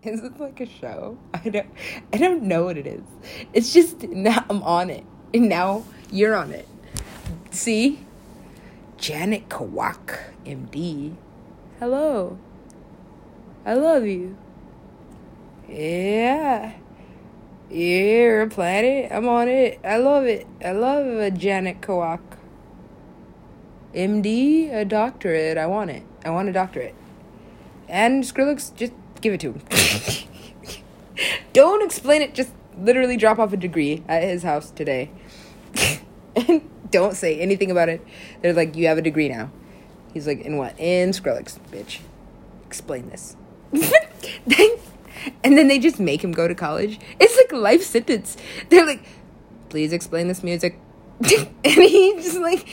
Is it like a show? I don't I don't know what it is. It's just now I'm on it. And now you're on it. See? Janet Kawak, MD. Hello. I love you. Yeah. A planet. I'm on it. I love it. I love a Janet Kawak. MD, a doctorate. I want it. I want a doctorate. And Skrillex, just give it to him. Don't explain it. Just literally drop off a degree at his house today. and don't say anything about it. They're like, you have a degree now. He's like, in what? In Skrillex, bitch. Explain this. and then they just make him go to college. It's like life sentence. They're like, please explain this music. and he's just like,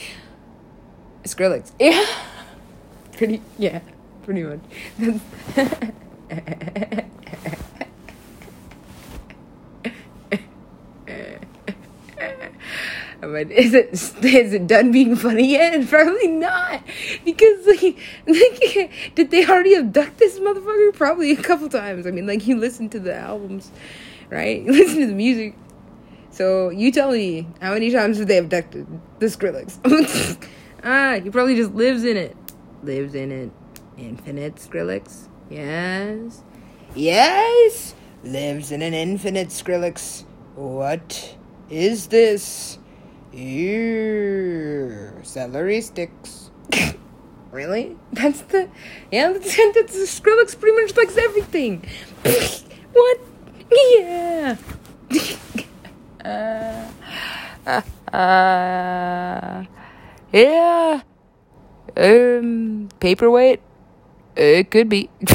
Skrillex. Yeah. Pretty, yeah, pretty much. But is it is it done being funny yet? Probably not, because like, like did they already abduct this motherfucker? Probably a couple times. I mean, like you listen to the albums, right? You listen to the music. So you tell me how many times have they abducted the Skrillex? ah, he probably just lives in it. Lives in it. Infinite Skrillex. Yes. Yes. Lives in an infinite Skrillex. What is this? Ew, celery sticks. really? That's the yeah. That's, that's the Skrillex pretty much likes everything. what? Yeah. uh, uh, uh, yeah. Um, paperweight. It could be.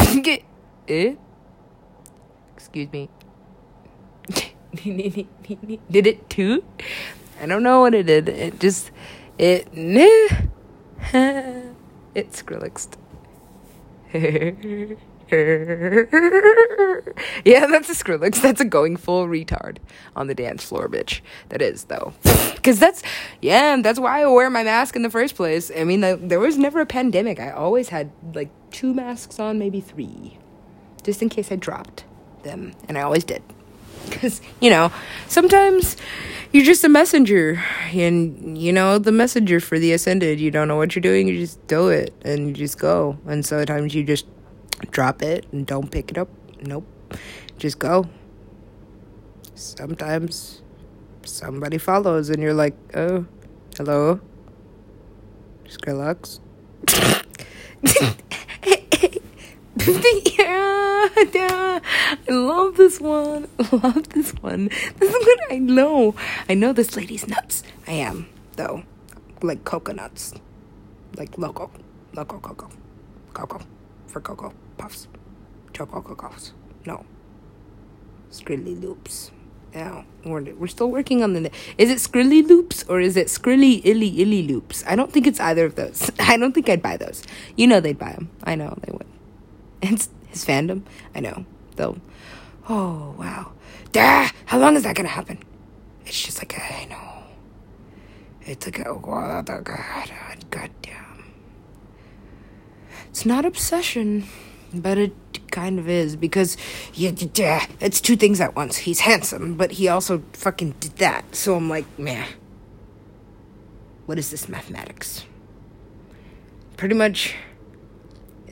eh? Excuse me. Did it too? I don't know what it did. It just it it Skrillex. yeah, that's a Skrillex. That's a going full retard on the dance floor, bitch. That is though, because that's yeah, that's why I wear my mask in the first place. I mean, the, there was never a pandemic. I always had like two masks on, maybe three, just in case I dropped them, and I always did. Because you know, sometimes you're just a messenger and you know the messenger for the ascended you don't know what you're doing you just do it and you just go and sometimes you just drop it and don't pick it up nope just go sometimes somebody follows and you're like oh hello skrillex yeah, yeah, I love this one. I love this one. This is what I know. I know this lady's nuts. I am, though. Like coconuts. Like loco. Loco coco. Coco. For cocoa puffs. Choco cocos. No. Skrilly loops. Yeah, we're, we're still working on the. Is it Skrilly loops or is it Skrilly illy illy loops? I don't think it's either of those. I don't think I'd buy those. You know they'd buy them. I know they would. It's his fandom. I know. Though, oh, wow. Duh, how long is that to happen? It's just like, I know. It's like, oh, God, oh, God, oh, God damn. It's not obsession, but it kind of is because yeah, it's two things at once. He's handsome, but he also fucking did that. So I'm like, man, what is this mathematics? Pretty much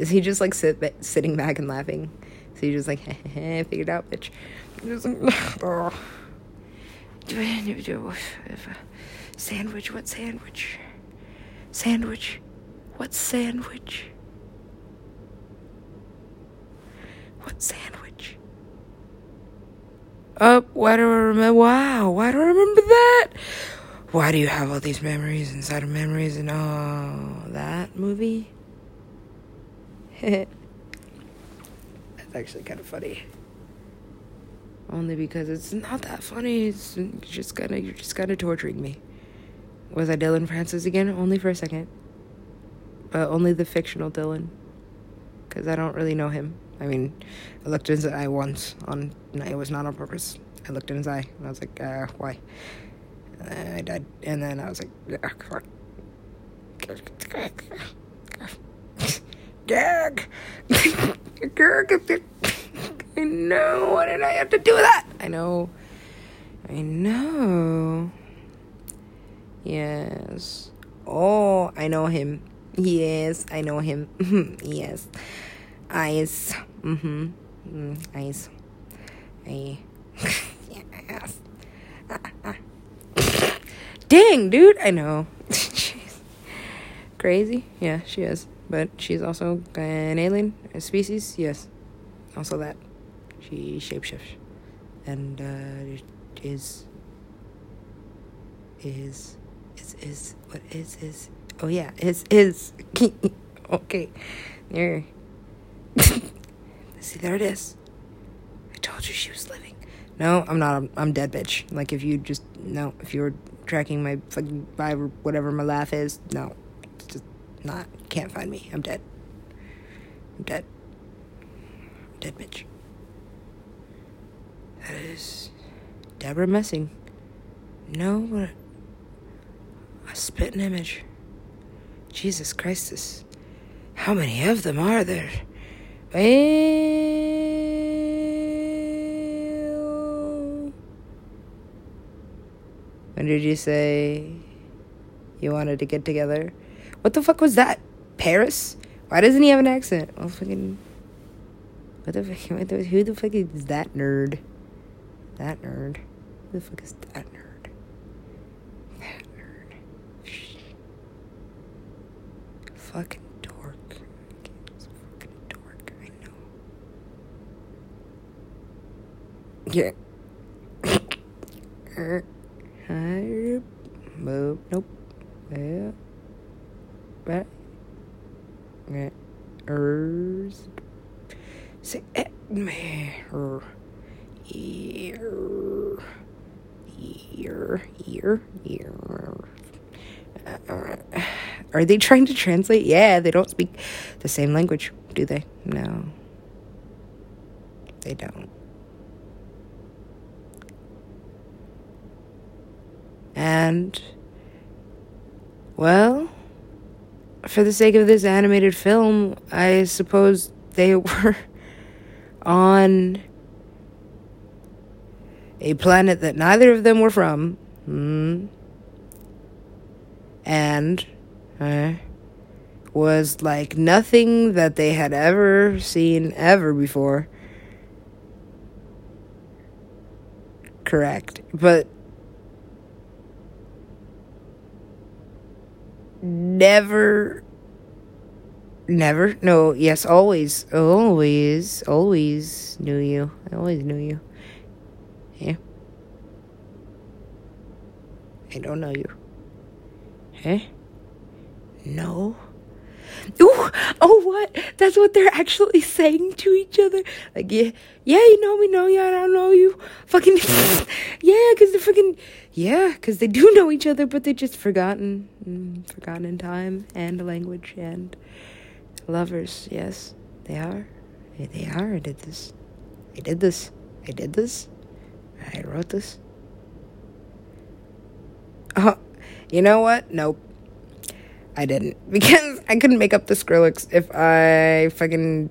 is he just like sit sitting back and laughing? So he just like, hey, figured out, bitch. Just like, oh. Sandwich, what sandwich? Sandwich, what sandwich? What sandwich? Oh, why do I remember? Wow, why do I remember that? Why do you have all these memories inside of memories and all that movie? That's actually kind of funny. Only because it's not that funny. It's just kind of you're just kind of torturing me. Was I Dillon Francis again? Only for a second. But only the fictional Dillon, Because I don't really know him. I mean, I looked in his eye once. On it was not on purpose. I looked in his eye and I was like, uh, why? And I died. And then I was like, fuck gag. gag. no, why did I have to do that? I know. I know. Yes. Oh, I know him. Yes, I know him. yes. Eyes. Mm-hmm. Mm, eyes. I. yes. Dang, dude. I know. she's Crazy? Yeah, she is. But she's also an alien, a species? Yes. Also that. She shapeshifts. And, uh, is. Is. Is. Is. What is. Is. Oh, yeah. Is. Is. okay. There. See, there it is. I told you she was living. No, I'm not. I'm, I'm dead, bitch. Like, if you just. No, if you were tracking my fucking vibe or whatever my laugh is, no. It's just not. Can't find me. I'm dead. I'm dead. I'm dead, bitch. That is. Debra Messing. No, but. A spitting image. Jesus Christ, this. How many of them are there? When did you say you wanted to get together? What the fuck was that? Paris? Why doesn't he have an accent? Oh, fucking. What the fuck? Who the fuck is that nerd? That nerd? Who the fuck is that nerd? That nerd. Fucking dork. Fucking dork. I know. Yeah. Hi. Nope. Yeah. Say it. Ear. Ear. Ear. Are they trying to translate? Yeah, they don't speak the same language, do they? No. They don't. And, well, for the sake of this animated film, I suppose they were on a planet that neither of them were from. Mm. And uh, was like nothing that they had ever seen ever before. Correct. But never never no yes always always always knew you. I always knew you. Yeah. I don't know you. Huh? No Ooh, oh what? That's what they're actually saying to each other. Like, yeah, yeah, you know me, no, yeah, I don't know you. Fucking, yeah, because they're fucking, yeah, because they do know each other, but they just forgotten, mm, forgotten in time and language and lovers. Yes, they are. They are. I did this. I did this. I did this. I wrote this. Oh, you know what? Nope. I didn't because I couldn't make up the Skrillex if I fucking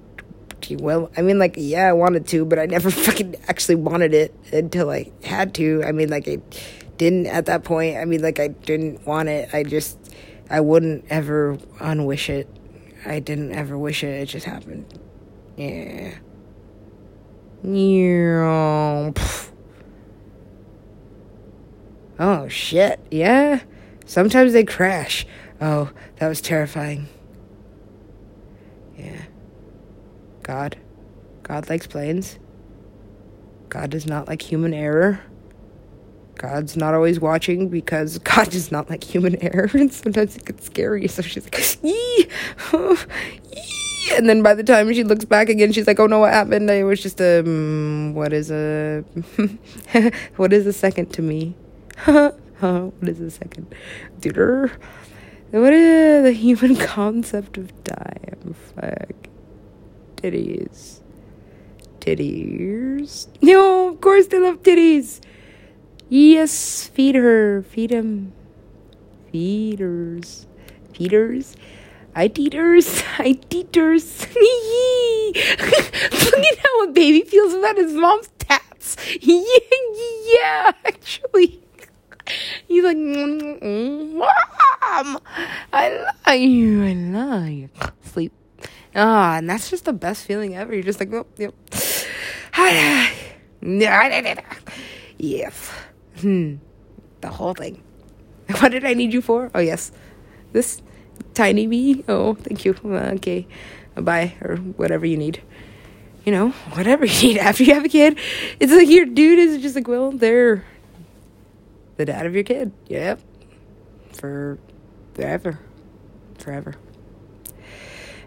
well, I mean like yeah, I wanted to, but I never fucking actually wanted it until I had to. I mean like I didn't at that point. I mean like I didn't want it. I just I wouldn't ever unwish it. I didn't ever wish it. It just happened. Yeah. Yeah. Oh shit. Yeah. Sometimes they crash. Oh, that was terrifying. Yeah. God. God likes planes. God does not like human error. God's not always watching because God does not like human error, and sometimes it gets scary. So she's like, Yee! Oh, yee! and then by the time she looks back again, she's like, "Oh no, what happened? It was just a um, what is a what is a second to me? what is a second? Dude, what is the human concept of time? Fuck. Titties. Titties. No, of course they love titties. Yes, feed her. Feed him. Feeders. Feeders. I teeters. I teeters. Look at how a baby feels about his mom's tats. Yeah, yeah, actually. He's like, Mom, I love you. I love you. Sleep. Ah, and that's just the best feeling ever. You're just like, oh, yep. yes. Hmm. The whole thing. What did I need you for? Oh, yes. This tiny me. Oh, thank you. Uh, okay. Bye. Or whatever you need. You know, whatever you need after you have a kid. It's like your dude is just like, well, they're the dad of your kid. Yep. For forever. Forever.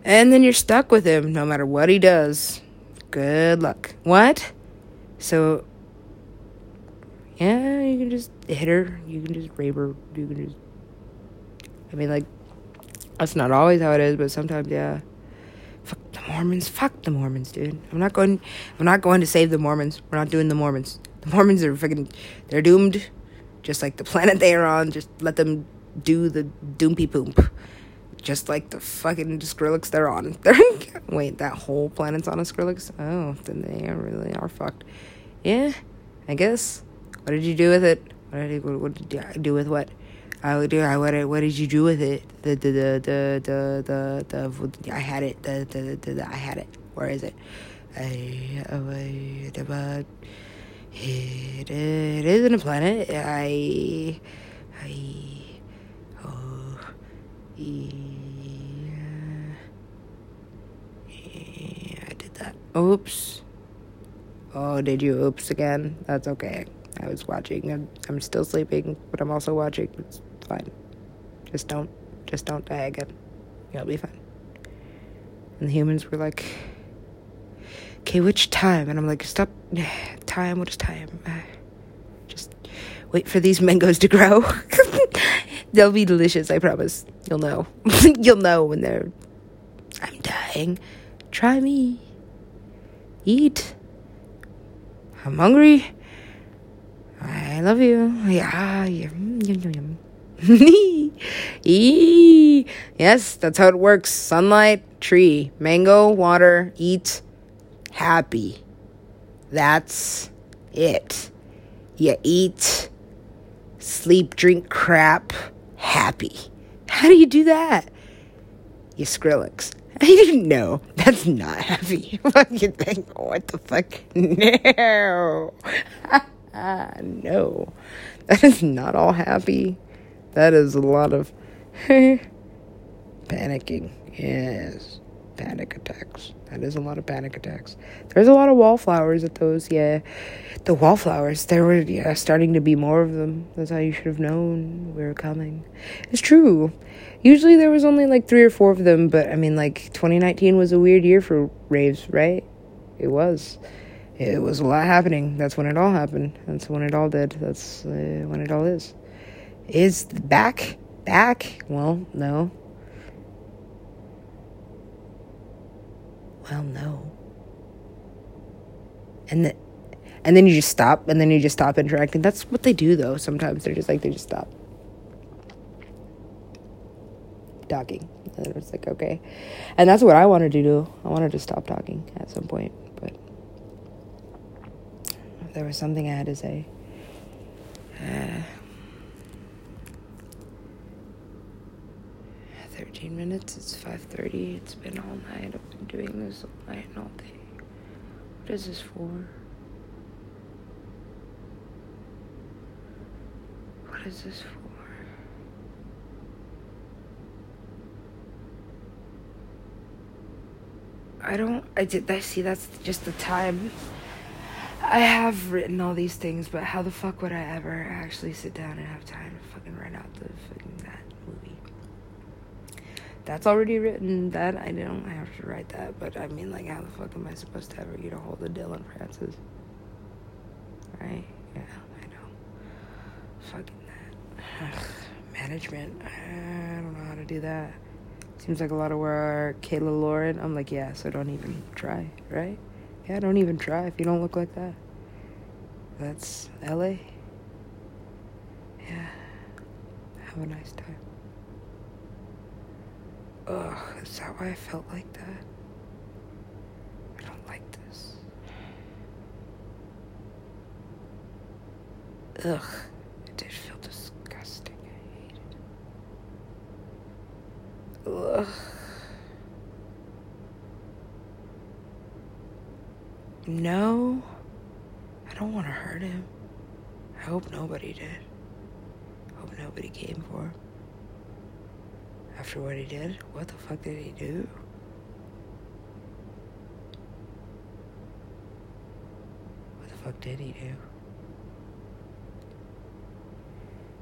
And then you're stuck with him no matter what he does. Good luck. What? So, yeah, you can just hit her. You can just rape her. You can just. I mean, like, that's not always how it is, but sometimes, yeah. Fuck the Mormons. Fuck the Mormons, dude. I'm not going. I'm not going to save the Mormons. We're not doing the Mormons. The Mormons are fucking. They're doomed just like the planet they are on. Just let them do the doompy poop. Just like the fucking Skrillex they're on. Wait, that whole planet's on a Skrillex? Oh, then they really are fucked. Yeah, I guess. What did you do with it? What did what, did you do with what? I would do. I what? What did you do with it? The the the the the the, I had it. The, the the the I had it. Where is it? I, I, I, it, it isn't a planet. I. I. Oh. Yeah, I did that. Oops. Oh, did you oops again? That's okay. I was watching. I'm, I'm still sleeping, but I'm also watching. It's fine. Just don't. Just don't die again. You'll be fine. And the humans were like, okay, which time? And I'm like, stop time. What is time? Uh, just wait for these mangoes to grow. They'll be delicious, I promise. You'll know. You'll know when they're. I'm dying. Try me. Eat. I'm hungry. I love you. Yeah. Yum, yum, yum, yum. yes, that's how it works. Sunlight, tree, mango, water, eat, happy. That's it. You eat, sleep, drink crap, happy. How do you do that? You Skrillex. I didn't know. That's not happy. what you think? What the fuck? No. no. That is not all happy. That is a lot of panicking. Yes. Panic attacks. That is a lot of panic attacks. There's a lot of wallflowers at those, yeah. The wallflowers, there were yeah, starting to be more of them. That's how you should have known we were coming. It's true. Usually there was only like three or four of them, but I mean, like 2019 was a weird year for raves, right? It was. It was a lot happening. That's when it all happened. That's when it all did. That's uh, when it all is. Is back? Back? Well, no. Well, no. And the, and then you just stop, and then you just stop interacting. That's what they do, though. Sometimes they're just like they just stop talking, and it's like okay, and that's what I wanted to do. I wanted to stop talking at some point, but there was something I had to say. Uh, 13 minutes. It's 5:30. It's been all night. Doing this all night and all day. What is this for? What is this for? I don't I did I see that's just the time I have written all these things, but how the fuck would I ever actually sit down and have time to fucking write out the fucking that? That's already written. That I don't have to write that, but I mean, like, how the fuck am I supposed to ever get a hold of Dillon Francis? Right? Yeah, I know. Fucking that. Management. I don't know how to do that. Seems like a lot of work. Kayla Lauren. I'm like, yeah, so don't even try, right? Yeah, don't even try if you don't look like that. That's LA. Yeah. Have a nice time. Ugh, is that why I felt like that? I don't like this. Ugh, it did feel disgusting. I hate it. Ugh. No, I don't want to hurt him. I hope nobody did. I hope nobody came for him. After what he did, what the fuck did he do? What the fuck did he do?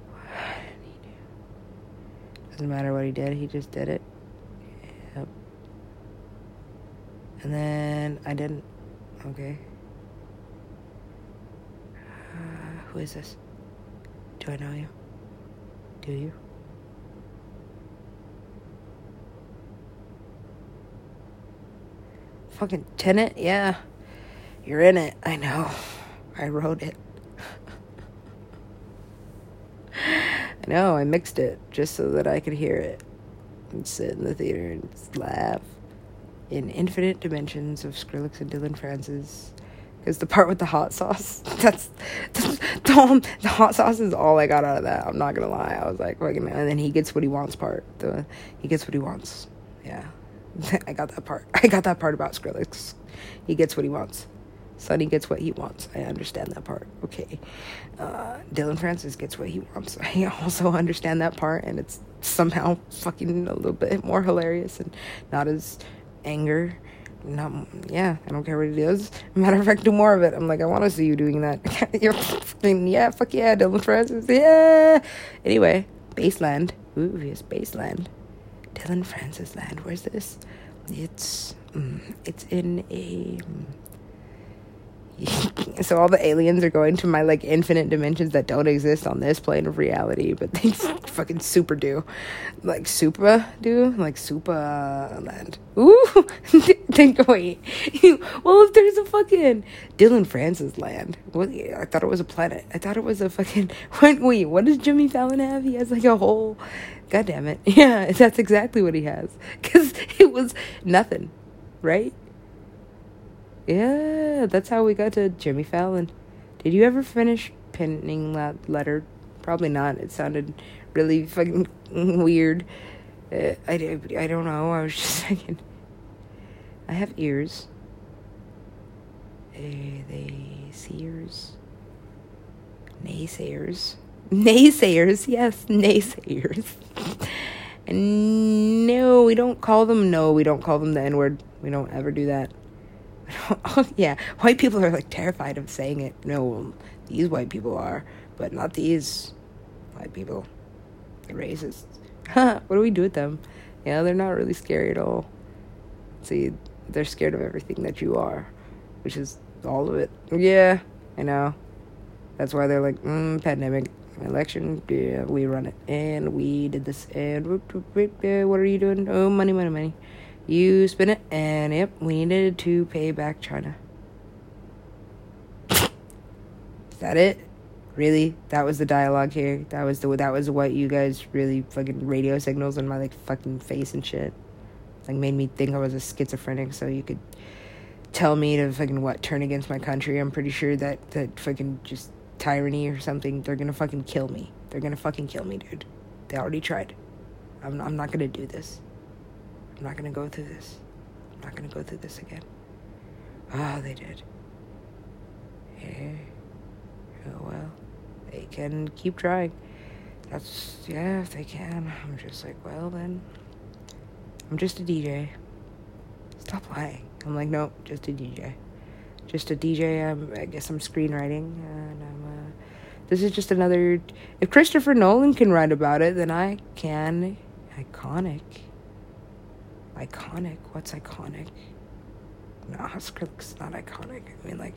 What did he do? Doesn't matter what he did, he just did it. Yep. And then I didn't. Okay. Uh, who is this? Do I know you? Do you? Fucking tenant? Yeah. You're in it. I know. I wrote it. I know. I mixed it just so that I could hear it and sit in the theater and laugh in infinite dimensions of Skrillex and Dillon Francis. Because the part with the hot sauce, that's, that's the, the hot sauce is all I got out of that. I'm not gonna lie. I was like, fucking, and then he gets what he wants part. The he gets what he wants. Yeah, I got that part. I got that part about Skrillex. He gets what he wants. Sonny gets what he wants. I understand that part. Okay. Uh, Dillon Francis gets what he wants. I also understand that part, and it's somehow fucking a little bit more hilarious and not as anger. Not yeah, I don't care what it is. Matter of fact, do more of it. I'm like, I want to see you doing that. You're fucking yeah, fuck yeah, Dillon Francis, yeah. Anyway, Baseland. Ooh, yes, Baseland. Dillon Francis land. Where's this? It's mm, it's in a. Mm, so all the aliens are going to my like infinite dimensions that don't exist on this plane of reality, but they fucking super do, like super do, like super land. Ooh, think wait. well, if there's a fucking Dillon Francis land, well, I thought it was a planet. I thought it was a fucking. Wait, wait, what does Jimmy Fallon have? He has like a whole. God damn it! Yeah, that's exactly what he has. Cause it was nothing, right? Yeah, that's how we got to Jimmy Fallon. Did you ever finish penning that letter? Probably not. It sounded really fucking weird. Uh, I, I don't know. I was just thinking. I have ears. Are they seers? Naysayers. Naysayers, yes, naysayers. and no, we don't call them, no, we don't call them the N word. We don't ever do that. oh, yeah, white people are like terrified of saying it. No, these white people are, but not these white people. They're what do we do with them? Yeah, they're not really scary at all. See, they're scared of everything that you are, which is all of it. Yeah, I know. That's why they're like, mm, pandemic, election, yeah, we run it, and we did this, and what are you doing? Oh, money, money, money. You spin it, and yep, we needed to pay back China. Is that it? Really? That was the dialogue here. That was the that was what you guys really fucking radio signals on my like fucking face and shit. Like made me think I was a schizophrenic, so you could tell me to fucking what turn against my country. I'm pretty sure that that fucking just tyranny or something. They're gonna fucking kill me. They're gonna fucking kill me, dude. They already tried. I'm I'm not gonna do this. I'm not gonna go through this. I'm not gonna go through this again. Ah, oh, they did. Yeah. Oh well. They can keep trying. That's yeah, if they can. I'm just like, well then. I'm just a DJ. Stop lying. I'm like, nope, just a DJ. Just a DJ. I'm, I guess I'm screenwriting, and I'm. Uh, this is just another. If Christopher Nolan can write about it, then I can. Iconic iconic. What's iconic? No, Skrillex's not iconic. I mean, like,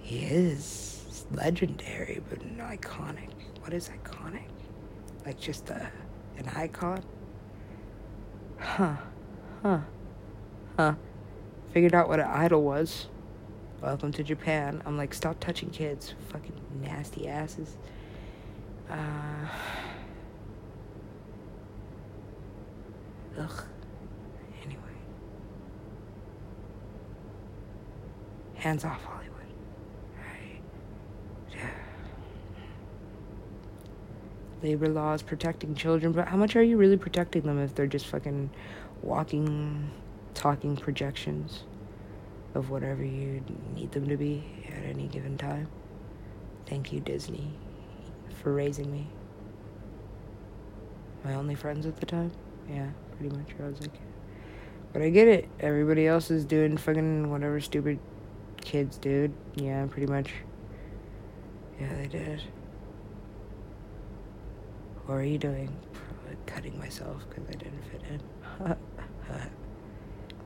he is legendary, but iconic. What is iconic? Like, just a, an icon? Huh. Huh. Huh. Figured out what an idol was. Welcome to Japan. I'm like, stop touching kids. Fucking nasty asses. Uh. Ugh. Anyway. Hands off Hollywood. Right. Yeah. Labor laws protecting children, but how much are you really protecting them if they're just fucking walking, talking projections of whatever you need them to be at any given time? Thank you, Disney, for raising me. My only friends at the time? Yeah, pretty much. I was like, but I get it. Everybody else is doing fucking whatever stupid kids did. Yeah, pretty much. Yeah, they did. What are you doing? Probably cutting myself because I didn't fit in.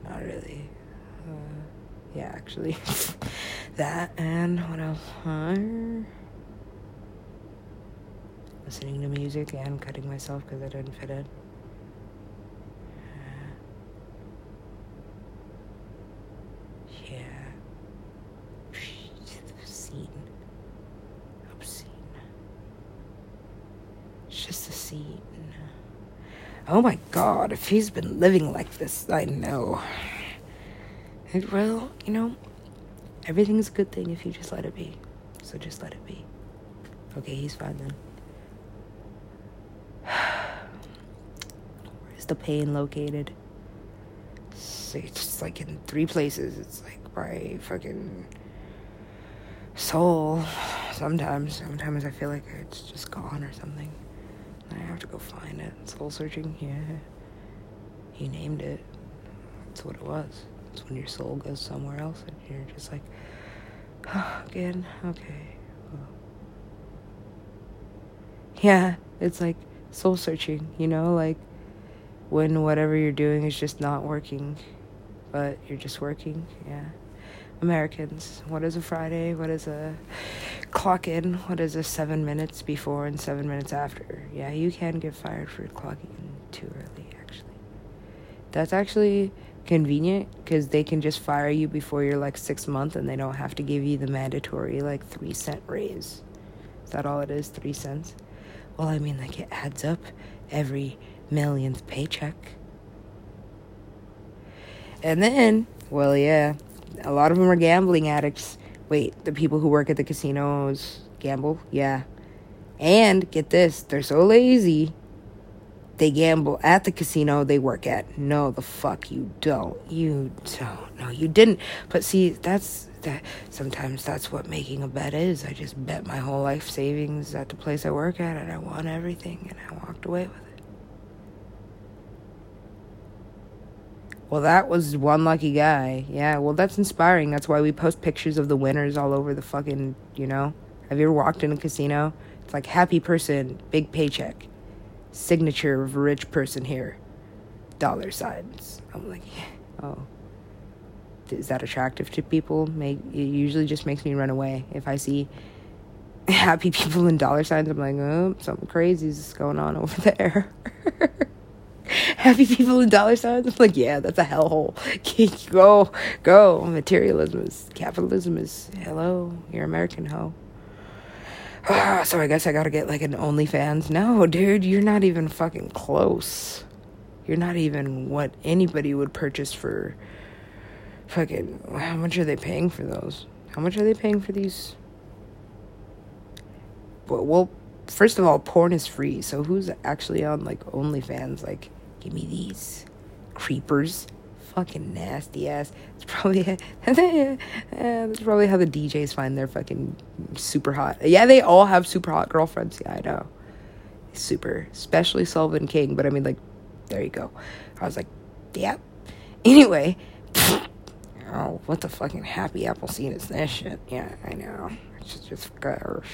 Not really. Uh, yeah, actually. that and what else? Uh, listening to music and cutting myself because I didn't fit in. Oh my god, if he's been living like this, I know. Well, you know, everything's a good thing if you just let it be. So just let it be. Okay, he's fine then. Where's the pain located? It's just like in three places. It's like my fucking soul. Sometimes, sometimes I feel like it's just gone or something. I have to go find it. Soul searching, yeah. He named it. That's what it was. It's when your soul goes somewhere else and you're just like, oh, again, okay. Well. Yeah, it's like soul searching, you know, like when whatever you're doing is just not working, but you're just working, yeah. Americans, what is a Friday? What is a clock in? What is a seven minutes before and seven minutes after? Yeah, you can get fired for clocking in too early, actually. That's actually convenient because they can just fire you before you're like six months and they don't have to give you the mandatory like three cent raise. Is that all it is? Three cents? Well, I mean, like it adds up every millionth paycheck. And then, well, yeah, a lot of them are gambling addicts. Wait, the people who work at the casinos gamble? Yeah. And get this, they're so lazy. They gamble at the casino they work at. No, the fuck you don't. You don't. No, you didn't. But see, that's that sometimes that's what making a bet is. I just bet my whole life savings at the place I work at and I won everything and I walked away with it. Well, that was one lucky guy. Yeah, well, that's inspiring. That's why we post pictures of the winners all over the fucking, you know? Have you ever walked in a casino? It's like happy person, big paycheck, signature of a rich person here, dollar signs. I'm like, oh. Is that attractive to people? Make, it usually just makes me run away. If I see happy people in dollar signs, I'm like, oh, something crazy is going on over there. happy people in dollar signs. I'm like, yeah, that's a hellhole. go, go. Materialism is capitalism is hello. You're American hoe. So I guess I gotta get like an OnlyFans. No, dude, you're not even fucking close. You're not even what anybody would purchase for. Fucking, how much are they paying for those? How much are they paying for these? Well, well first of all, porn is free. So who's actually on like OnlyFans? Like, Give me these creepers. Fucking nasty ass. It's probably uh, that's probably how the DJs find their fucking super hot. Yeah, they all have super hot girlfriends. Yeah, I know. Super, especially Sullivan King. But I mean, like, there you go. I was like, yep. Yeah. Anyway, oh, what the fucking happy apple scene is this shit? Yeah, I know. It's just, just gosh.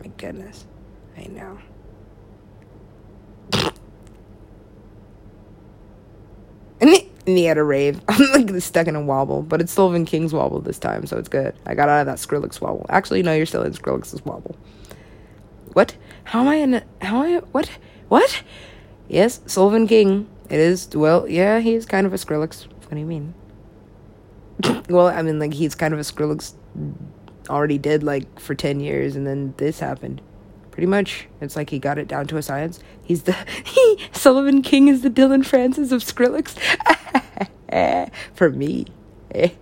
My goodness, I know. And he had a rave. I'm like stuck in a wobble, but it's Sullivan King's wobble this time, so it's good. I got out of that Skrillex wobble. Actually, no, you're still in Skrillex's wobble. What? How am I in? A, how am I? What? What? Yes, Sullivan King. It is. Well, yeah, he's kind of a Skrillex. What do you mean? well, I mean, like he's kind of a Skrillex. Already did like for ten years, and then this happened. Pretty much. It's like he got it down to a science. He's the he Sullivan King is the Dillon Francis of Skrillex. For me.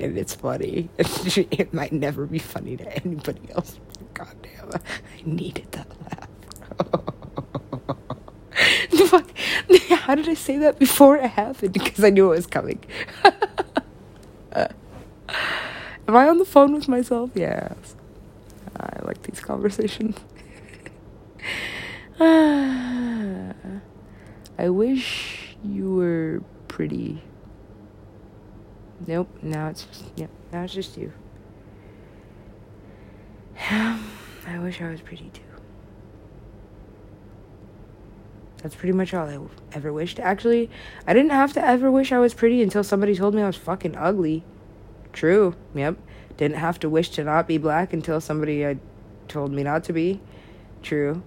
And it's funny. it might never be funny to anybody else. God damn, I needed that laugh. Fuck. How did I say that before it happened? Because I knew it was coming. uh, am I on the phone with myself? Yes. I like these conversations. I wish you were pretty. Nope, now it's just, yep, now it's just you. I wish I was pretty too. That's pretty much all I ever wished. Actually, I didn't have to ever wish I was pretty until somebody told me I was fucking ugly. True. Yep. Didn't have to wish to not be black until somebody had told me not to be. True.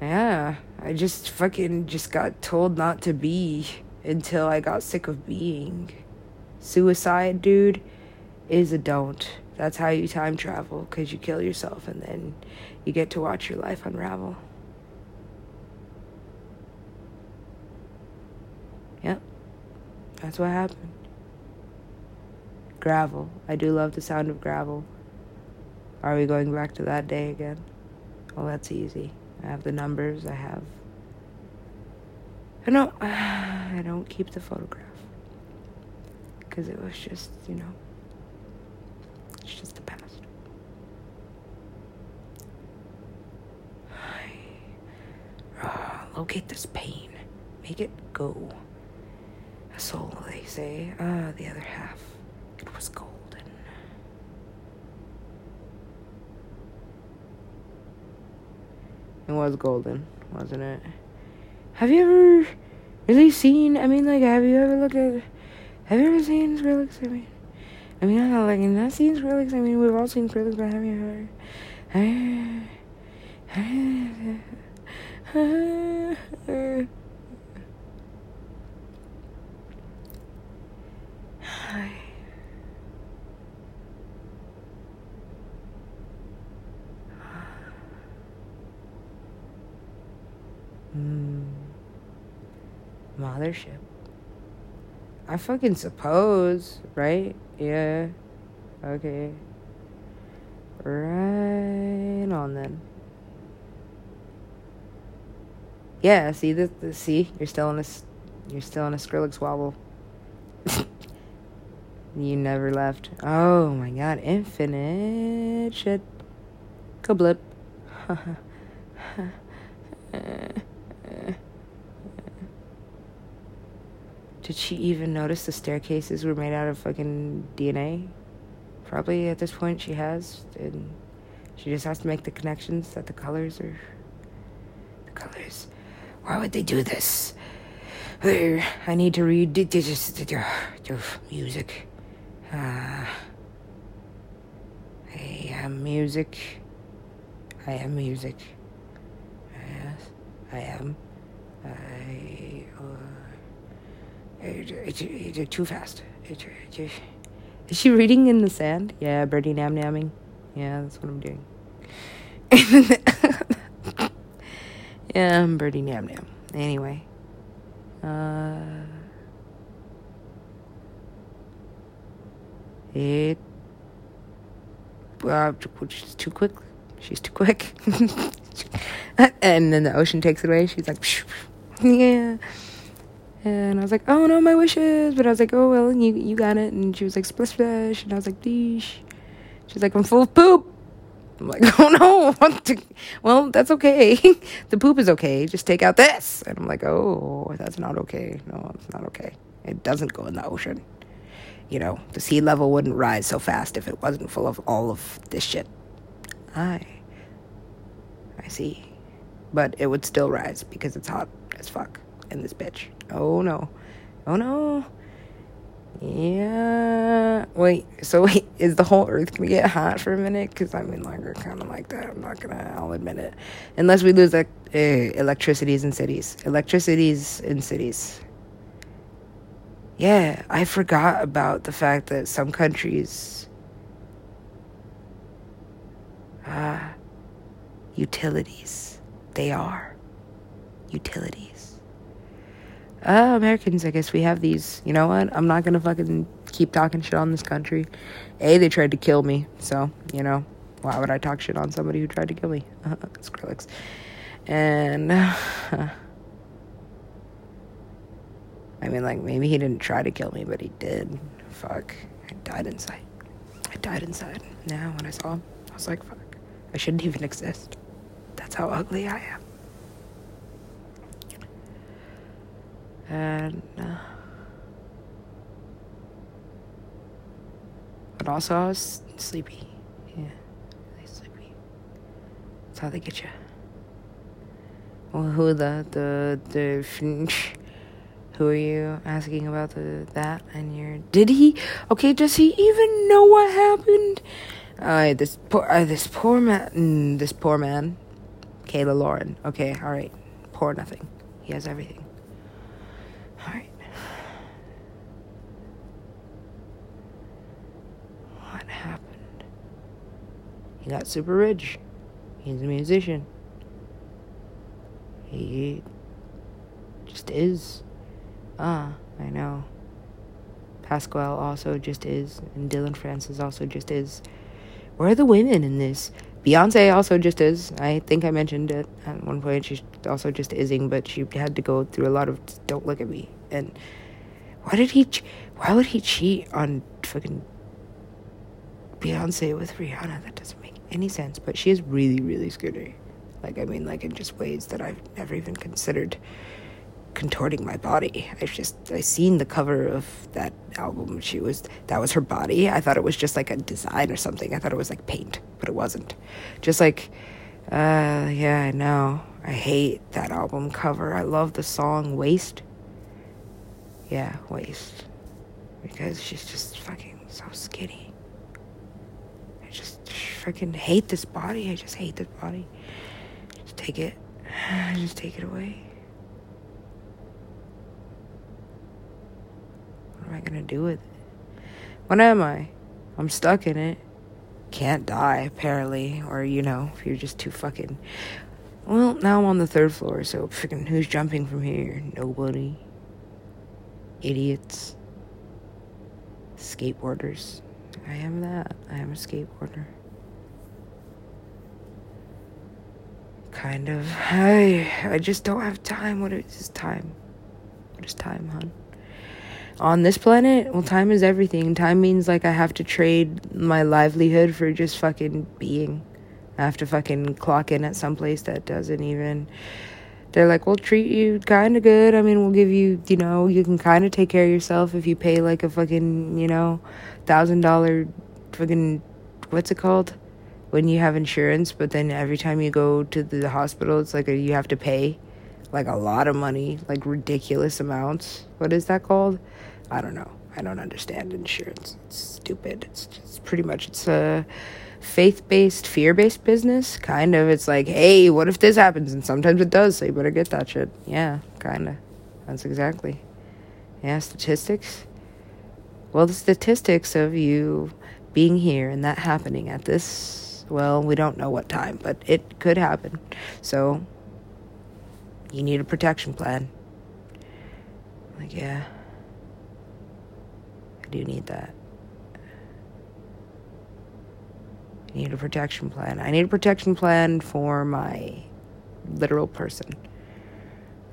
Yeah. I just fucking just got told not to be until I got sick of being. Suicide, dude, is a don't. That's how you time travel, because you kill yourself and then you get to watch your life unravel. Yep. That's what happened. Gravel. I do love the sound of gravel. Are we going back to that day again? Well, that's easy. I have the numbers. I have. I don't. I don't keep the photograph because it was just, you know, it's just the past. Uh, locate this pain. Make it go. A soul, they say. Ah, the other half. It was golden. It was golden, wasn't it? Have you ever really seen? I mean, like, have you ever looked at? Have you ever seen Skrillex? I mean, I mean, I'm not like not seen Skrillex. I mean, we've all seen Skrillex, but have you ever? Mm. Mothership. I fucking suppose, right? Yeah. Okay. Right on then. Yeah, see this, this see, you're still in a you're still in a Skrillex wobble. you never left. Oh my god, infinite shit. Kablip. Did she even notice the staircases were made out of fucking DNA? Probably at this point she has, and she just has to make the connections that the colors are. The colors. Why would they do this? I need to read music. Uh, I am music. I am music. Yes, I am. I. Uh, it's, it's, too fast. It's, it's, is she reading in the sand? Yeah, birdie nam namming. Yeah, that's what I'm doing. yeah, I'm Birdy Nam Nam. Anyway. Uh, it. Uh, she's too quick. She's too quick. and then the ocean takes it away. She's like, yeah. And I was like, oh no, my wishes. But I was like, oh well, you you got it. And she was like, splish splash. And I was like, deesh. She's like, I'm full of poop. I'm like, oh no. well, that's okay. the poop is okay. Just take out this. And I'm like, oh, that's not okay. No, it's not okay. It doesn't go in the ocean. You know, the sea level wouldn't rise so fast if it wasn't full of all of this shit. I. I see. But it would still rise because it's hot as fuck in this bitch. Oh no. Oh no. Yeah. Wait. So wait, is the whole Earth gonna get hot for a minute? Cause I mean, like, we're kind of like that. I'm not gonna. I'll admit it. Unless we lose like uh, electricities in cities. Electricities in cities. Yeah, I forgot about the fact that some countries. Ah. Uh, utilities. They are utilities. Uh, Americans, I guess we have these. You know what? I'm not gonna fucking keep talking shit on this country. A, they tried to kill me, so, you know, why would I talk shit on somebody who tried to kill me? Uh, Skrillex. And, uh, I mean, like, maybe he didn't try to kill me, but he did. Fuck. I died inside. I died inside. Now, when I saw him, I was like, fuck. I shouldn't even exist. That's how ugly I am. And, uh, but also I was sleepy. Yeah, really sleepy. That's how they get you. Well, who the the the who are you asking about the that and your did he okay does he even know what happened uh this poor uh, this poor man mm, this poor man Kayla Lauren okay all right poor nothing he has everything all right what happened got super rich he's a musician he just is Ah, I know. Pasquale also just is, and Dillon Francis also just is. Where are the women in this? Beyonce also just is. I think I mentioned it at one point. She's also just ising, but she had to go through a lot of "Don't look at me." And why did he? Ch- why would he cheat on fucking Beyonce with Rihanna? That doesn't any sense. But she is really, really skinny. Like I mean, like in just ways that I've never even considered contorting my body. I've just I seen the cover of that album. She was that was her body. I thought it was just like a design or something. I thought it was like paint, but it wasn't. Just like uh yeah, I know. I hate that album cover. I love the song Waste. Yeah, Waste. Because she's just fucking so skinny. Freaking hate this body. I just hate this body. Just take it. Just take it away. What am I gonna do with it? What am I? I'm stuck in it. Can't die, apparently. Or, you know, if you're just too fucking. Well, now I'm on the third floor, so freaking who's jumping from here? Nobody. Idiots. Skateboarders. I am that. I am a skateboarder. Kind of. I I just don't have time. What is time? What is time, hon? on this planet, well, time is everything. Time means like I have to trade my livelihood for just fucking being. I have to fucking clock in at some place that doesn't even. They're like, we'll treat you kind of good. I mean, we'll give you, you know, you can kind of take care of yourself if you pay like a fucking, you know, thousand dollar fucking, what's it called? When you have insurance, but then every time you go to the hospital, it's like you have to pay like a lot of money, like ridiculous amounts. What is that called? I don't know. I don't understand insurance. It's stupid. It's just pretty much it's a faith-based, fear-based business. Kind of. It's like, hey, what if this happens? And sometimes it does. So you better get that shit. Yeah, kind of. That's exactly. Yeah, statistics. Well, the statistics of you being here and that happening at this, well, we don't know what time, but it could happen. So you need a protection plan. Like, yeah. I do need that. I need a protection plan. I need a protection plan for my literal person.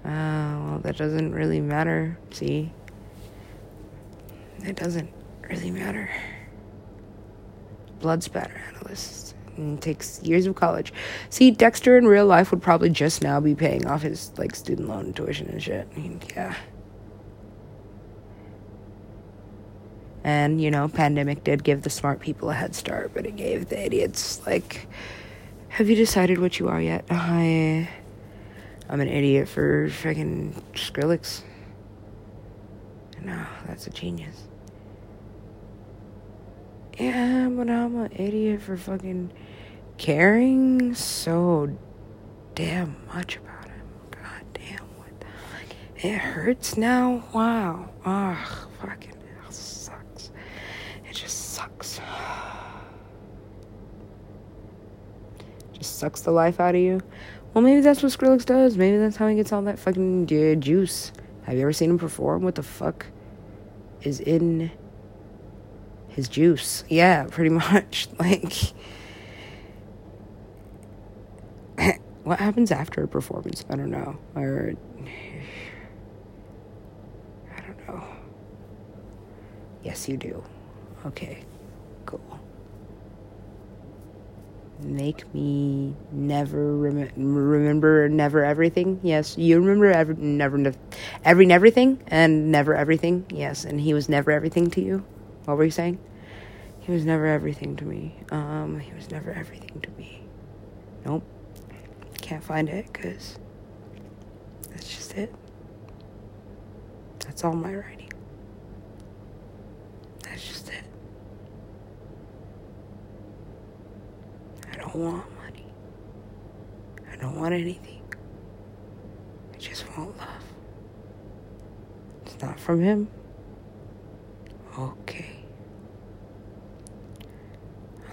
Uh, well, that doesn't really matter. See? It doesn't really matter. Blood spatter analyst. And takes years of college. See, Dexter in real life would probably just now be paying off his like student loan tuition and shit. I mean, yeah. And, you know, pandemic did give the smart people a head start, but it gave the idiots, like, have you decided what you are yet? I, I'm an idiot for freaking Skrillex. No, that's a genius. Yeah, but I'm an idiot for fucking caring so damn much about him. God damn, what the fuck? It hurts now? Wow. Ugh, fucking hell sucks. It just sucks just sucks the life out of you. Well, maybe that's what Skrillex does. Maybe that's how he gets all that fucking uh, juice. Have you ever seen him perform? What the fuck is in his juice? Yeah, pretty much. Like, what happens after a performance? I don't know. Or, I don't know. Yes, you do. Okay, cool make me never rem- remember never everything. Yes, you remember every never every everything and never everything. Yes, and he was never everything to you. What were you saying? He was never everything to me. Um, he was never everything to me. Nope, can't find it because that's just it. That's all my writing. That's just it. I don't want money. I don't want anything. I just want love. It's not from him. Okay.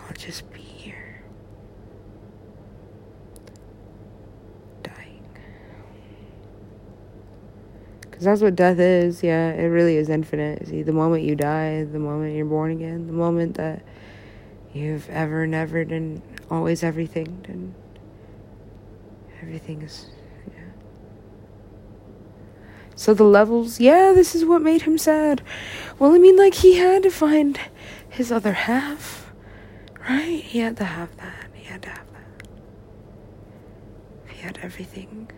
I'll just be here. Dying. Because that's what death is. Yeah, it really is infinite. See, the moment you die, the moment you're born again, the moment that you've ever, never, and always everything, and everything is, yeah. So the levels, yeah, this is what made him sad. Well, I mean, like, he had to find his other half, right? He had to have that. He had to have that. He had everything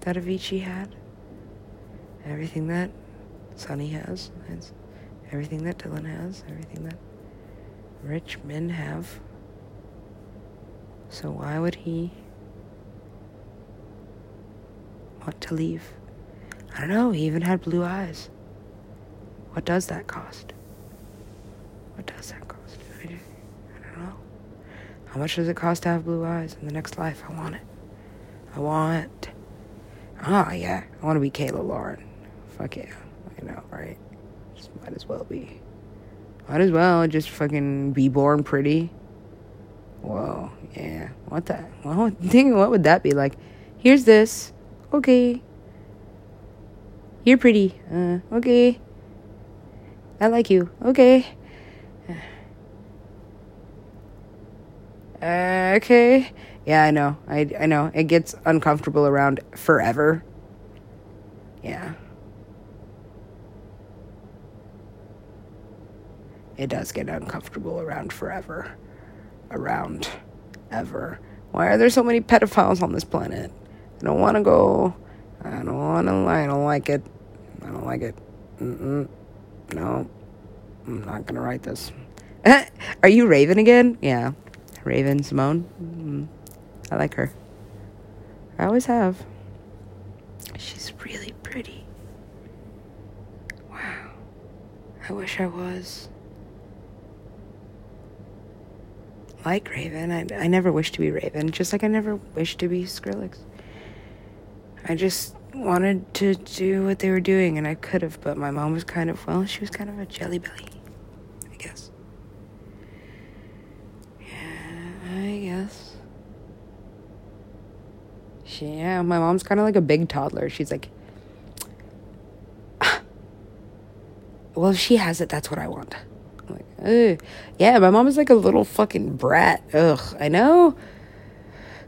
that Avicii had, everything that Sonny has, everything that Dillon has, everything that rich men have. So why would he want to leave? I don't know. He even had blue eyes. What does that cost? What does that cost? I, don't know. How much does it cost to have blue eyes in the next life? I want it. I want. Ah, yeah. I want to be Kayla Lauren. Fuck yeah. I know, right? Just might as well be. Might as well just fucking be born pretty. Whoa, yeah. What the? Well, think what would that be like? Here's this. Okay. You're pretty. Uh, okay. I like you. Okay. Uh, okay. Yeah, I know. I I know. It gets uncomfortable around forever. Yeah. It does get uncomfortable around forever. Around ever. Why are there so many pedophiles on this planet? I don't want to go. I don't want to. I don't like it. I don't like it. Mm-mm. No. I'm not to write this. are you Raven again? Yeah. Raven-Symoné. Mm. I like her. I always have. She's really pretty. Wow. I wish I was. Like Raven. I, I never wished to be Raven, just like I never wished to be Skrillex. I just wanted to do what they were doing, and I could have, but my mom was kind of, well, she was kind of a jelly belly, I guess. Yeah, I guess. She, yeah, my mom's kind of like a big toddler. She's like, well, if she has it, that's what I want. Ugh. Yeah, my mom is like a little fucking brat. Ugh, I know.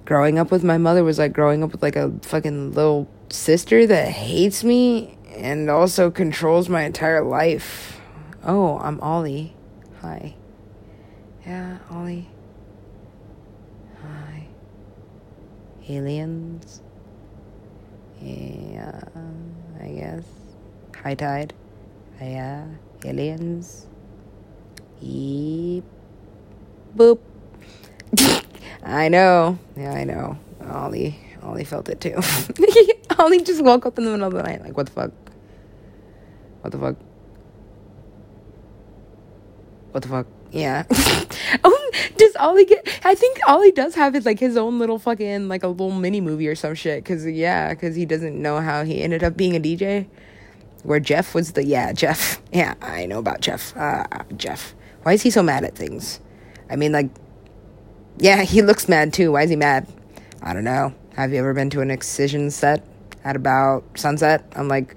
Growing up with my mother was like growing up with like a fucking little sister that hates me and also controls my entire life. Oh, I'm Ollie. Hi. Yeah, Ollie. Hi. Aliens. Yeah, I guess. High tide. Yeah, aliens. Eep. Boop. I know. Yeah, I know. Ollie, Ollie felt it too. Ollie just woke up in the middle of the night, like, what the fuck? What the fuck? What the fuck? Yeah. oh, does Ollie get? I think Ollie does have his like his own little fucking like a little mini movie or some shit. Cause yeah, cause he doesn't know how he ended up being a DJ. Where Jeff was the yeah Jeff. Yeah, I know about Jeff. Uh, Jeff. Why is he so mad at things? I mean, like, Yeah, he looks mad too. Why is he mad? I don't know. Have you ever been to an Excision set at about sunset? I'm like,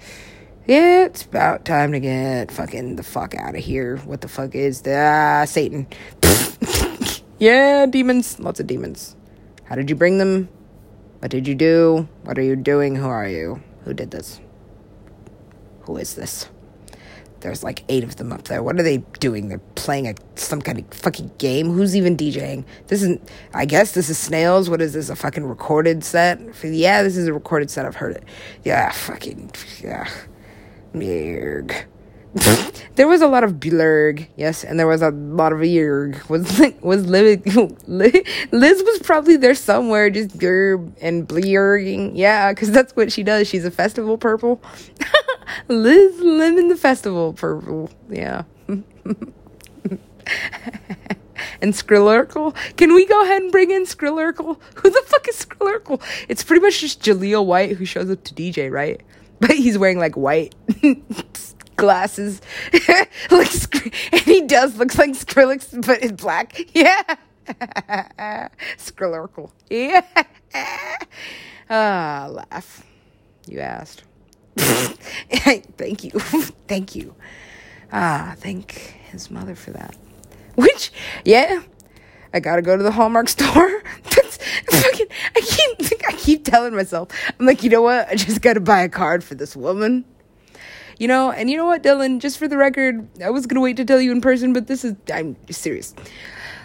yeah, it's about time to get fucking the fuck out of here. What the fuck is that? Ah, Satan. yeah, demons. Lots of demons. How did you bring them? What did you do? What are you doing? Who are you? Who did this? Who is this? There's like eight of them up there. What are they doing? They're playing a some kind of fucking game. Who's even DJing? This isn't. I guess this is Snails. What is this? A fucking recorded set? Yeah, this is a recorded set. I've heard it. Yeah, fucking yeah. Yerg. there was a lot of blurg, yes, and there was a lot of yerg. Was like was Liz, Liz was probably there somewhere, just gerb and blurging. Yeah, because that's what she does. She's a festival purple. Liz Lemon the festival purple. Yeah. and Skrillerkle. Can we go ahead and bring in Skrillerkle? Who the fuck is Skrillerkle? It's pretty much just Jaleel White who shows up to DJ, right? But he's wearing like white glasses, like and he does look like Skrillex, but in black. Yeah, Skrillerkle. Yeah. Ah, laugh. You asked. thank you, thank you. Ah, thank his mother for that. Which, yeah, I gotta go to the Hallmark store. That's fucking. I keep I keep telling myself, I'm like, you know what? I just gotta buy a card for this woman. You know, and you know what, Dillon? Just for the record, I was gonna wait to tell you in person, but this is I'm serious.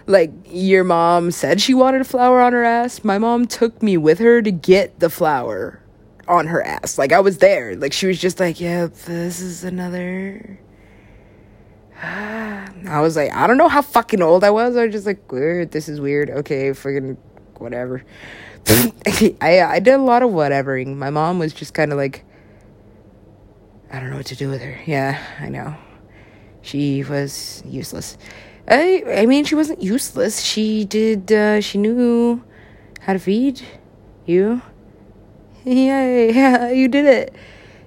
Like your mom said she wanted a flower on her ass. My mom took me with her to get the flower on her ass. Like I was there. Like she was just like, "Yep, yeah, this is another." I was like, I don't know how fucking old I was. I was just like, weird. This is weird. Okay, fucking whatever. I I did a lot of whatevering. My mom was just kind of like, I don't know what to do with her. Yeah, I know. She was useless. I I mean, she wasn't useless. She did. Uh, she knew how to feed you. Yeah, yeah, you did it.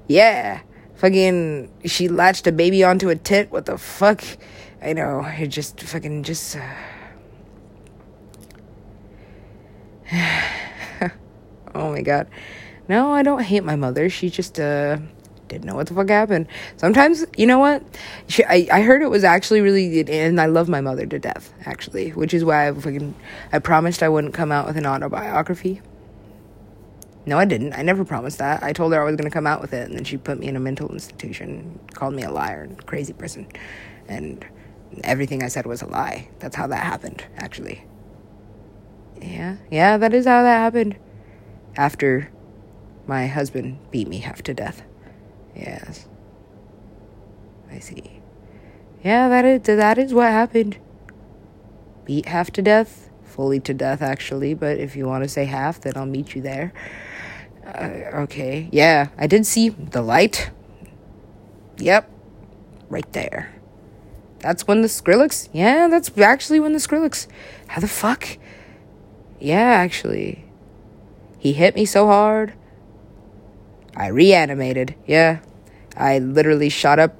Yeah. Fucking, she latched a baby onto a tit. What the fuck? I know. It just fucking just. Uh... oh my god. No, I don't hate my mother. She just uh didn't know what the fuck happened. Sometimes, you know what? She, I I heard it was actually really, and I love my mother to death, actually, which is why I fucking I promised I wouldn't come out with an autobiography. No, I didn't. I never promised that. I told her I was going to come out with it, and then she put me in a mental institution, called me a liar and crazy person. And everything I said was a lie. That's how that happened, actually. Yeah, yeah, that is how that happened. After my husband beat me half to death. Yes. I see. Yeah, that is that is what happened. Beat half to death, fully to death actually, but if you want to say half, then I'll meet you there. Uh, okay. Yeah, I did see the light. Yep. Right there. That's when the Skrillex. Yeah, that's actually when the Skrillex. How the fuck? Yeah, actually. He hit me so hard. I reanimated. Yeah. I literally shot up.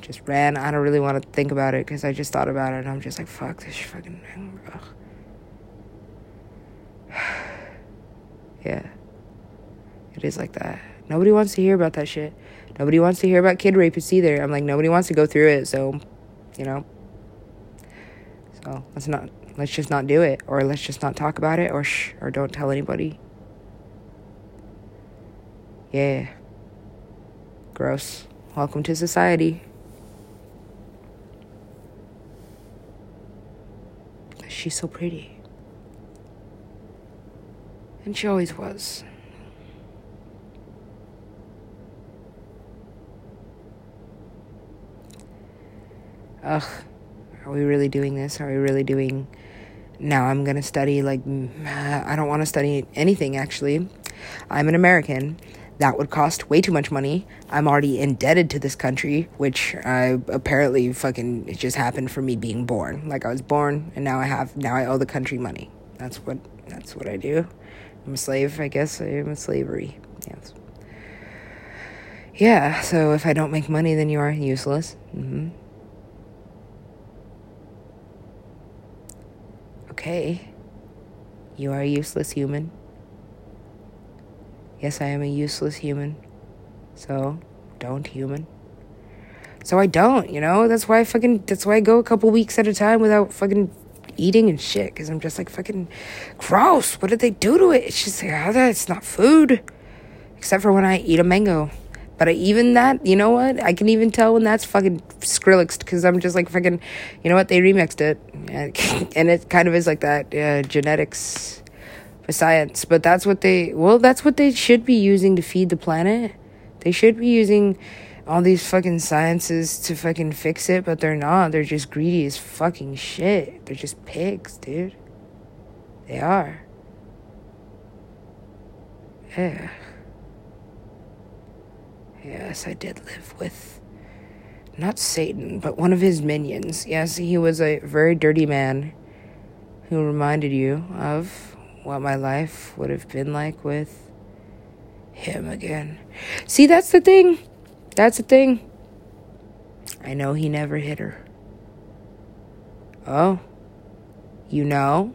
Just ran. I don't really want to think about it because I just thought about it and I'm just like, fuck this fucking. Ugh. Yeah. It is like that. Nobody wants to hear about that shit. Nobody wants to hear about kid rapists either. I'm like, nobody wants to go through it, so, you know. So let's not, let's just not do it, or let's just not talk about it, or shh, or don't tell anybody. Yeah. Gross. Welcome to society. She's so pretty. And she always was. Ugh, are we really doing this? Are we really doing. Now I'm gonna study, like, I don't wanna study anything actually. I'm an American. That would cost way too much money. I'm already indebted to this country, which I apparently fucking it just happened for me being born. Like I was born and now I have now I owe the country money. That's what that's what I do. I'm a slave, I guess. I am a slavery. Yes. Yeah, so if I don't make money, then you are useless. Mm-hmm. okay. You are a useless human. Yes, I am a useless human. So, don't human. So I don't, you know? That's why I fucking, that's why I go a couple weeks at a time without fucking eating and shit. Cause I'm just like fucking gross. What did they do to it? It's just like, oh, that's not food. Except for when I eat a mango. But I, even that, you know what? I can even tell when that's fucking Skrillex because I'm just like fucking, you know what? They remixed it. And it kind of is like that uh, genetics for science. But that's what they, well, that's what they should be using to feed the planet. They should be using all these fucking sciences to fucking fix it, but they're not. They're just greedy as fucking shit. They're just pigs, dude. They are. Yeah. Yes, I did live with not Satan, but one of his minions. Yes, he was a very dirty man who reminded you of what my life would have been like with him again. See, that's the thing. That's the thing. I know he never hit her. Oh, you know?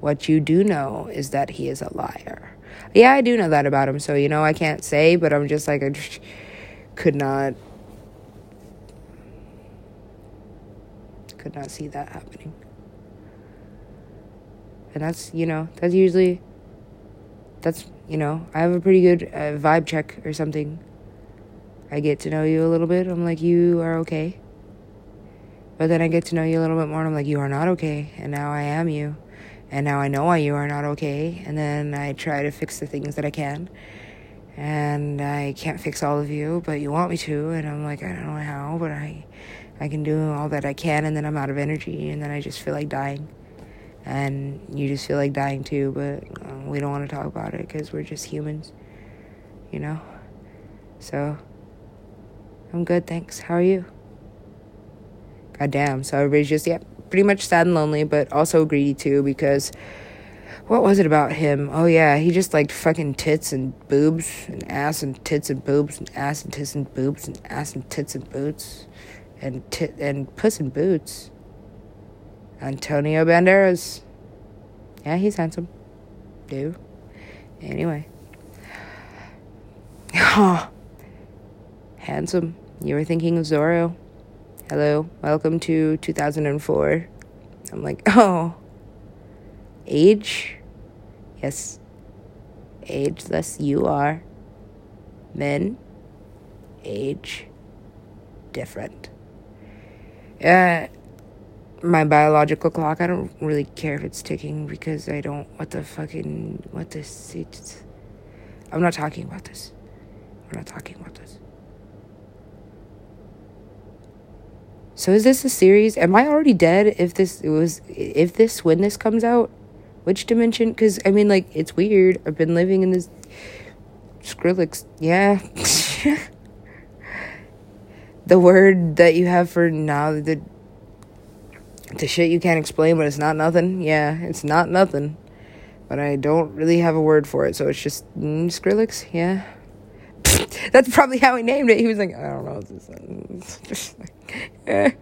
What you do know is that he is a liar. Yeah, I do know that about him, so you know, I can't say, but I'm just like, I just could not. Could not see that happening. And that's, you know, that's usually. That's, you know, I have a pretty good uh, vibe check or something. I get to know you a little bit. I'm like, you are okay. But then I get to know you a little bit more, and I'm like, you are not okay. And now I am you and now I know why you are not okay. And then I try to fix the things that I can. And I can't fix all of you, but you want me to. And I'm like, I don't know how, but I, I can do all that I can. And then I'm out of energy, and then I just feel like dying. And you just feel like dying too, but um, we don't want to talk about it because we're just humans, you know? So, I'm good, thanks. How are you? God damn. So everybody's just, yeah, pretty much sad and lonely, but also greedy too because what was it about him? Oh yeah, he just liked fucking tits and boobs and ass and tits and boobs and ass and tits and boobs and ass and tits and boots and tit and puss and boots. Antonio Banderas. Yeah, he's handsome. Dude. Anyway. Handsome. You were thinking of Zorro. Hello, welcome to 2004. I'm like, oh, age? Yes, ageless you are. Men, age, different. Uh, my biological clock, I don't really care if it's ticking because I don't, what the fucking, what this, it's, I'm not talking about this. We're not talking about this. So is this a series? Am I already dead if this it was if this when this comes out? Which dimension? Cuz I mean like it's weird. I've been living in this Skrillex. Yeah. the word that you have for now the the shit you can't explain but it's not nothing. Yeah, it's not nothing. But I don't really have a word for it, so it's just mm, Skrillex. Yeah. That's probably how he named it. He was like, I don't know. It's just like!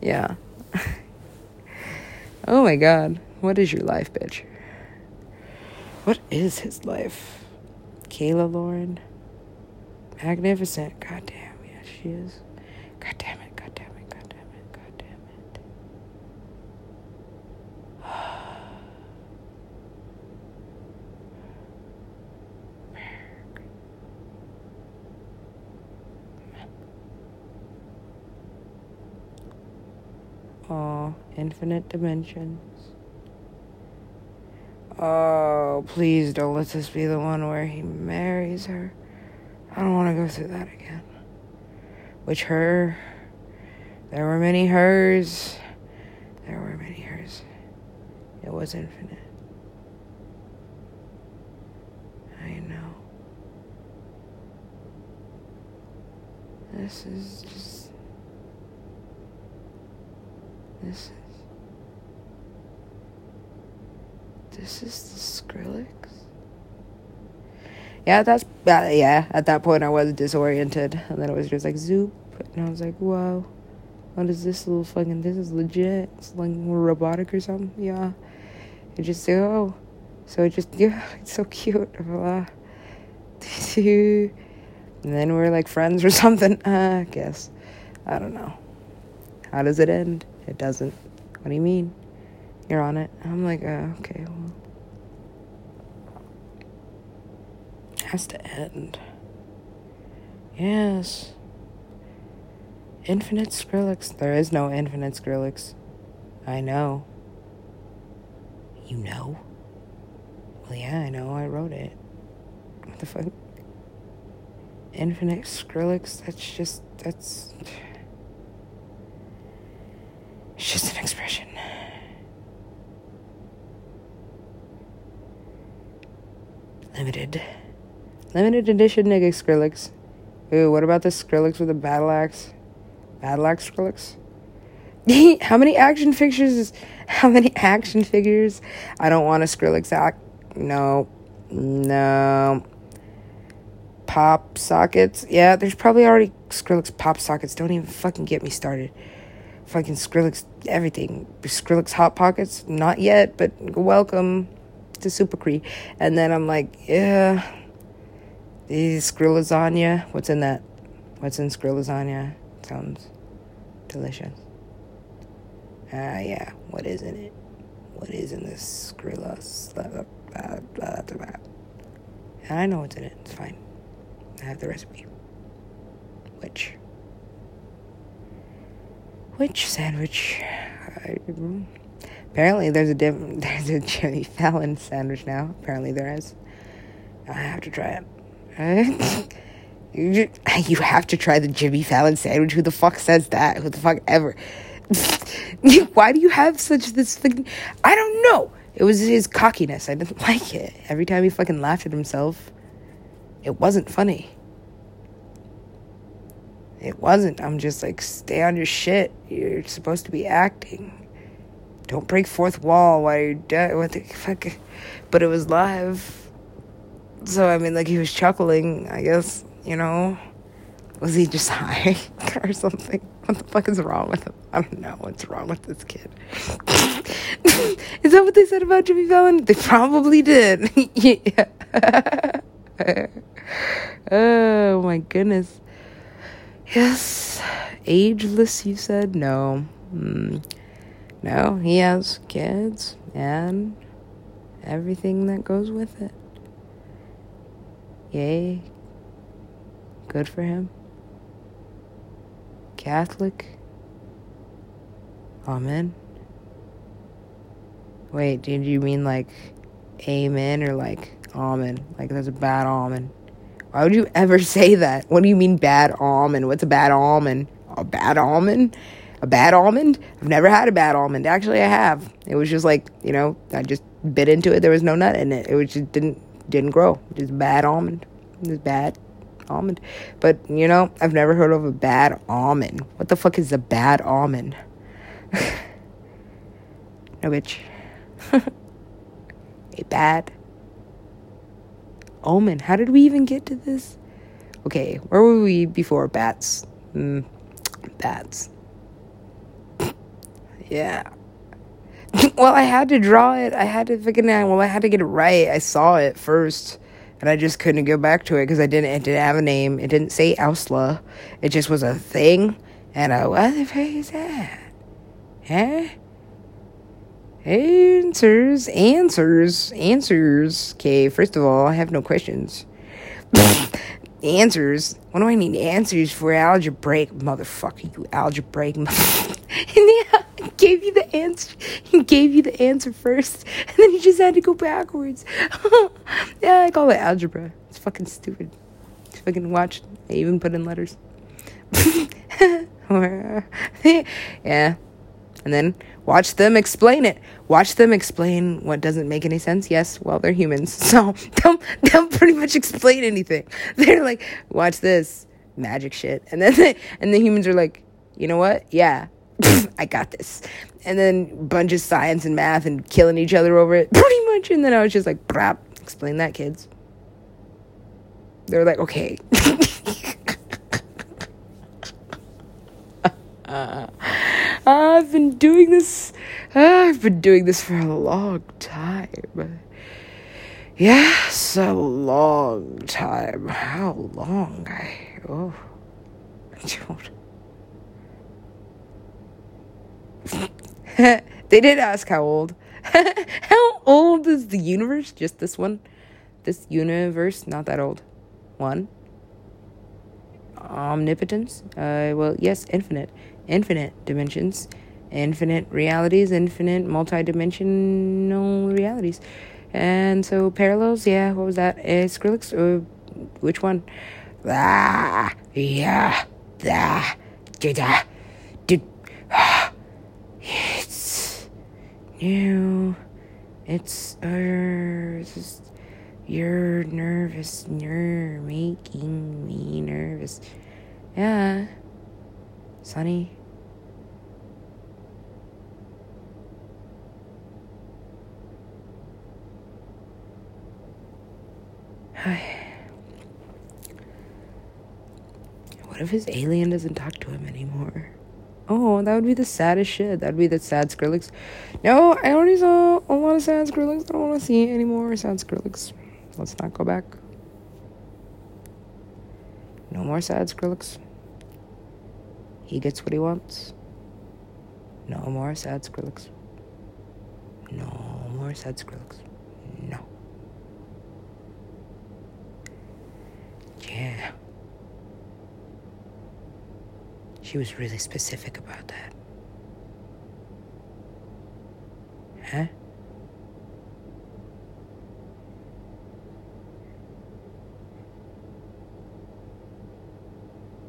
Yeah. oh my god. What is your life, bitch? What is his life? Kayla Lauren? Magnificent. God damn. Yeah, she is. God damn it. God damn it. God damn it. God damn it. Oh, infinite dimensions. Oh, please don't let this be the one where he marries her. I don't want to go through that again. Which her, there were many hers. There were many hers. It was infinite. I know. This is just. This is. This is the Skrillex? Yeah, that's. Uh, yeah, at that point I was disoriented. And then it was just like zoop. And I was like, whoa. What is this little fucking? This is legit. It's like robotic or something. Yeah. It just oh, so it just yeah, it's so cute. Blah. and then we're like friends or something. I guess. I don't know. How does it end? It doesn't. What do you mean? You're on it. I'm like, uh, okay, well. It has to end. Yes. Infinite Skrillex. There is no infinite Skrillex. I know. You know? Well, yeah, I know. I wrote it. What the fuck? Infinite Skrillex? That's just. That's. It's just an expression. Limited. Limited edition nigga Skrillex. Ooh, what about the Skrillex with the battle axe? Battle axe Skrillex? how many action figures is how many action figures? I don't want a Skrillex act. No. No. Pop sockets. Yeah, there's probably already Skrillex pop sockets. Don't even fucking get me started. Fucking Skrillex everything. Skrillex hot pockets. Not yet, but welcome to SUPACREE. And then I'm like, yeah. These Skrill lasagna. What's in that? What's in Skrill lasagna? Sounds delicious. Ah, uh, yeah. What is in it? What is in this blah. And I know what's in it. It's fine. I have the recipe. Which? Which sandwich? I, apparently, there's a diff- there's a Jimmy Fallon sandwich now. Apparently, there is. I have to try it. you have to try the Jimmy Fallon sandwich. Who the fuck says that? Who the fuck ever? Why do you have such this thing? I don't know. It was his cockiness. I didn't like it. Every time he fucking laughed at himself, it wasn't funny. It wasn't. I'm just like, stay on your shit. You're supposed to be acting. Don't break fourth wall while you're dead. What the fuck? But it was live. So, I mean, like, he was chuckling, I guess, you know. Was he just high or something? What the fuck is wrong with him? I don't know what's wrong with this kid. is that what they said about Jimmy Fallon? They probably did. yeah. oh my goodness. Yes. Ageless, you said? No. Mm. No, he has kids and everything that goes with it. Yay. Good for him. Catholic. Amen. Wait, did you mean like amen or like almond? Like that's a bad almond. Why would you ever say that? What do you mean bad almond? What's a bad almond? A bad almond? A bad almond? I've never had a bad almond. Actually, I have. It was just like, you know, I just bit into it. There was no nut in it. It was just didn't didn't grow. Just bad almond. Just bad almond. But, you know, I've never heard of a bad almond. What the fuck is a bad almond? no, bitch. a bad omen. How did we even get to this? Okay, where were we before? Bats. Mm, bats. yeah. well, I had to draw it. I had to fucking. Well, I had to get it right. I saw it first and I just couldn't go back to it because I didn't. It didn't have a name. It didn't say OWSLA. It just was a thing, and I what the fuck is that? Huh? Answers, answers, answers. Okay, first of all, I have no questions. answers. What do I need answers for? Algebraic, motherfucker. You algebraic. Motherfucker. gave you the answer. He gave you the answer first, and then he just had to go backwards. yeah, I call it algebra. It's fucking stupid. fucking watch. I even put in letters. yeah. And then watch them explain it. Watch them explain what doesn't make any sense. Yes, well, they're humans. So they'll, they'll pretty much explain anything. They're like, watch this magic shit. And then, they, and the humans are like, you know what? Yeah, I got this. And then bunch of science and math and killing each other over it, pretty much. And then I was just like, brap, explain that, kids. They were like, okay. Uh, I've been doing this. I've been doing this for a long time. Yes, a long time. How long? I oh, they did ask how old. how old is the universe? Just this one? This universe? Not that old. One. Omnipotence? Uh, well, yes, infinite. Infinite dimensions. Infinite realities. Infinite multi-dimensional realities. And so parallels, yeah, what was that? Uh, Skrillex? Uh, which one? Ah, yeah, ah, did, ah, did, ah, it's new. It's, uh, it's you're nervous. You're making me nervous. Yeah. Sonny. What if his alien doesn't talk to him anymore? Oh, that would be the saddest shit. That'd be the sad Skrillex. No, I already saw a lot of sad Skrillex. I don't want to see any more sad Skrillex. Let's not go back. No more sad Skrillex. He gets what he wants. No more sad Skrillex. No more sad Skrillex. No. Yeah. She was really specific about that. Huh?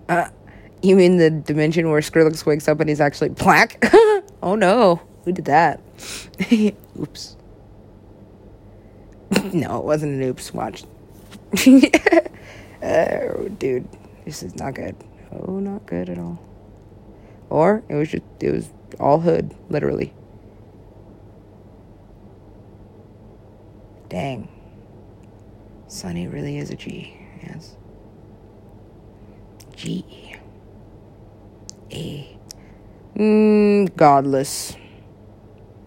Uh, you mean the dimension where Skrillex wakes up and he's actually black? oh no, who did that? oops. no, it wasn't an oops. Watch. oh, dude, this is not good. Oh, not good at all. Or it was just, it was all hood, literally. Dang. Sonny really is a G, yes. G A. Mm, godless.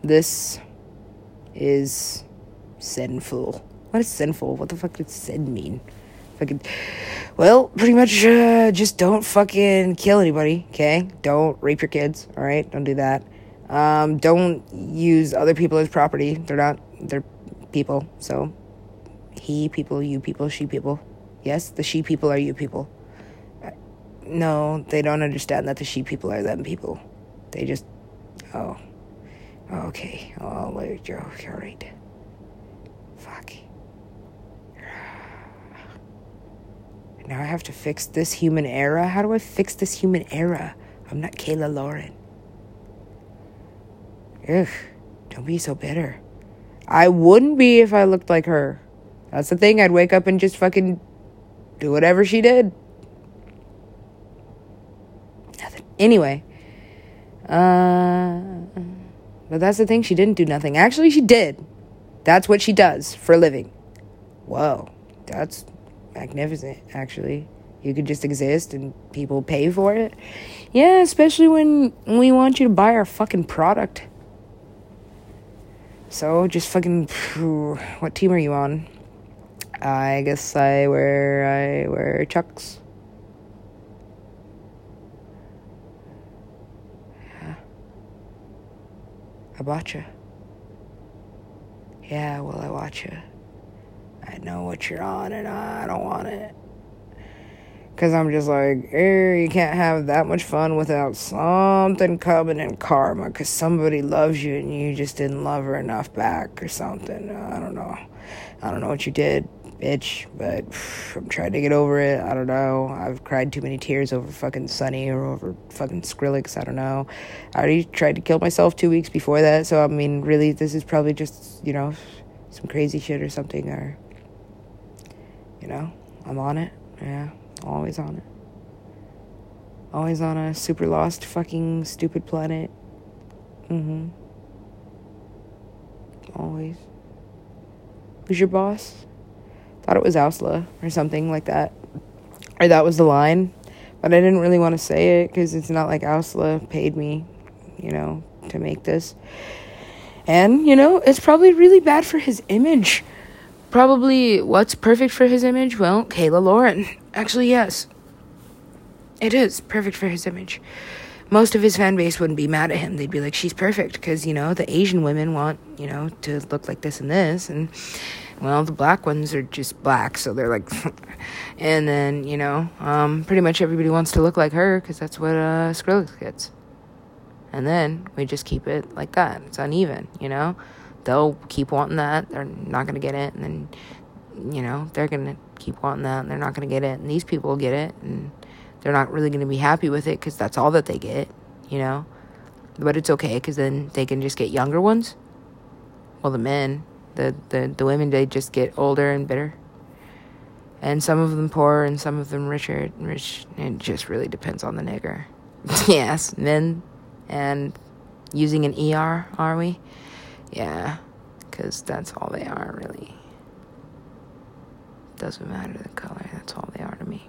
This is sinful. What is sinful? What the fuck does sin mean? Fucking. Well, pretty much uh, just don't fucking kill anybody, okay? Don't rape your kids, alright? Don't do that. Um, don't use other people as property. They're not, they're people. So, he people, you people, she people. Yes, the she people are you people. No, they don't understand that the she people are them people. They just, oh, okay, oh, you're all right. Fuck. Now I have to fix this human error. How do I fix this human error? I'm not Kayla Lauren. Ugh, don't be so bitter. I wouldn't be if I looked like her. That's the thing. I'd wake up and just fucking do whatever she did. Nothing. Anyway. Uh, but that's the thing. She didn't do nothing. Actually, she did. That's what she does for a living. Whoa. That's magnificent, actually. You could just exist and people pay for it. Yeah, especially when we want you to buy our fucking product. So just fucking. What team are you on? I guess I wear I wear chucks. Yeah. I watch you. Yeah, well, I watch you. I know what you're on, and I don't want it. Because I'm just like, eh, you can't have that much fun without something coming in karma. Because somebody loves you and you just didn't love her enough back or something. I don't know. I don't know what you did bitch, but I'm trying to get over it. I don't know. I've cried too many tears over fucking Sonny or over fucking Skrillex. I don't know. I already tried to kill myself two weeks before that, so I mean, really, this is probably just, you know, some crazy shit or something, or, you know, I'm on it. Yeah, always on it. Always on a super lost fucking stupid planet. Mm hmm. Always. Who's your boss? thought it was OWSLA or something like that. Or that was the line. But I didn't really want to say it because it's not like OWSLA paid me, you know, to make this. And, you know, it's probably really bad for his image. Probably what's perfect for his image? Well, Kayla Lauren. Actually, yes. It is perfect for his image. Most of his fan base wouldn't be mad at him. They'd be like, she's perfect because, you know, the Asian women want, you know, to look like this and this. And, well, the black ones are just black. So they're like, and then, you know, um, pretty much everybody wants to look like her because that's what uh, Skrillex gets and then we just keep it like that. It's uneven, you know. They'll keep wanting that. They're not gonna get it, and then you know they're gonna keep wanting that, and they're not gonna get it. And these people will get it, and they're not really gonna be happy with it because that's all that they get, you know. But it's okay because then they can just get younger ones. Well, the men, the the the women, they just get older and bitter. And some of them poor, and some of them richer. Rich. It just really depends on the nigger. yes, men and using an ER, are we? Yeah, because that's all they are, really. Doesn't matter the color, that's all they are to me.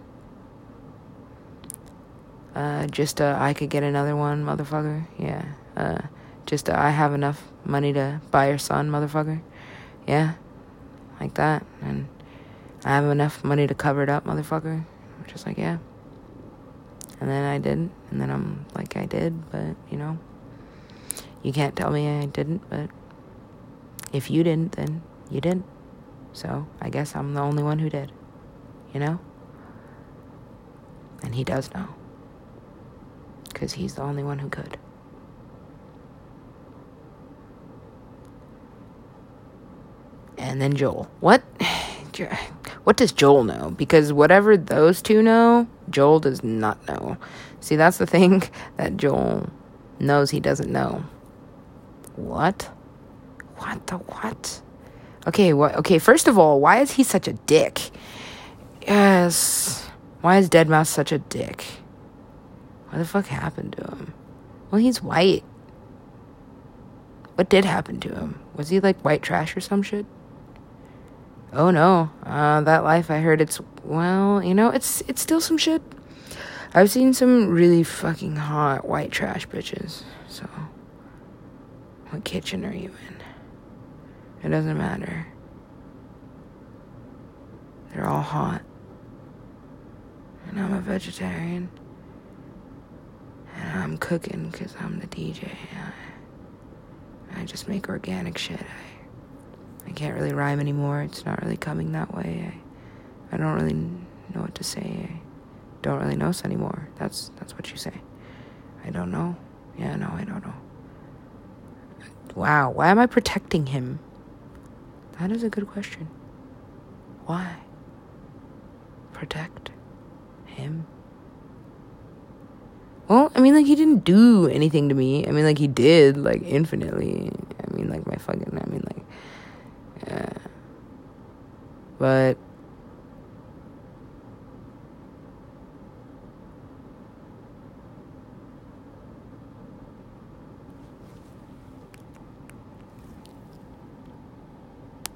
Uh, just uh, I could get another one, motherfucker. Yeah. Uh, just uh, I have enough money to buy your son, motherfucker. Yeah, like that. And I have enough money to cover it up, motherfucker. Just like yeah. And then I didn't. And then I'm like, I did, but, you know, you can't tell me I didn't, but if you didn't, then you didn't. So I guess I'm the only one who did, you know? And he does know. Because he's the only one who could. And then Joel. What? What does Joel know? Because whatever those two know, Joel does not know. See, that's the thing that Joel knows he doesn't know. What? What the what? Okay, what? Okay, first of all, why is he such a dick? Yes. Why is Deadmau5 such a dick? What the fuck happened to him? Well, he's white. What did happen to him? Was he like white trash or some shit? Oh no, uh, that life I heard it's well, you know, it's it's still some shit. I've seen some really fucking hot white trash bitches. So, what kitchen are you in? It doesn't matter. They're all hot. And I'm a vegetarian. And I'm cooking because I'm the DJ. I, I just make organic shit. I, I can't really rhyme anymore. It's not really coming that way. I, I don't really know what to say. I don't really know anymore. That's that's what you say. I don't know. Yeah, no, I don't know. Wow, why am I protecting him? That is a good question. Why? Protect him? Well, I mean, like, he didn't do anything to me. I mean, like, he did, like, infinitely. I mean, like, my fucking, I mean, like, yeah. But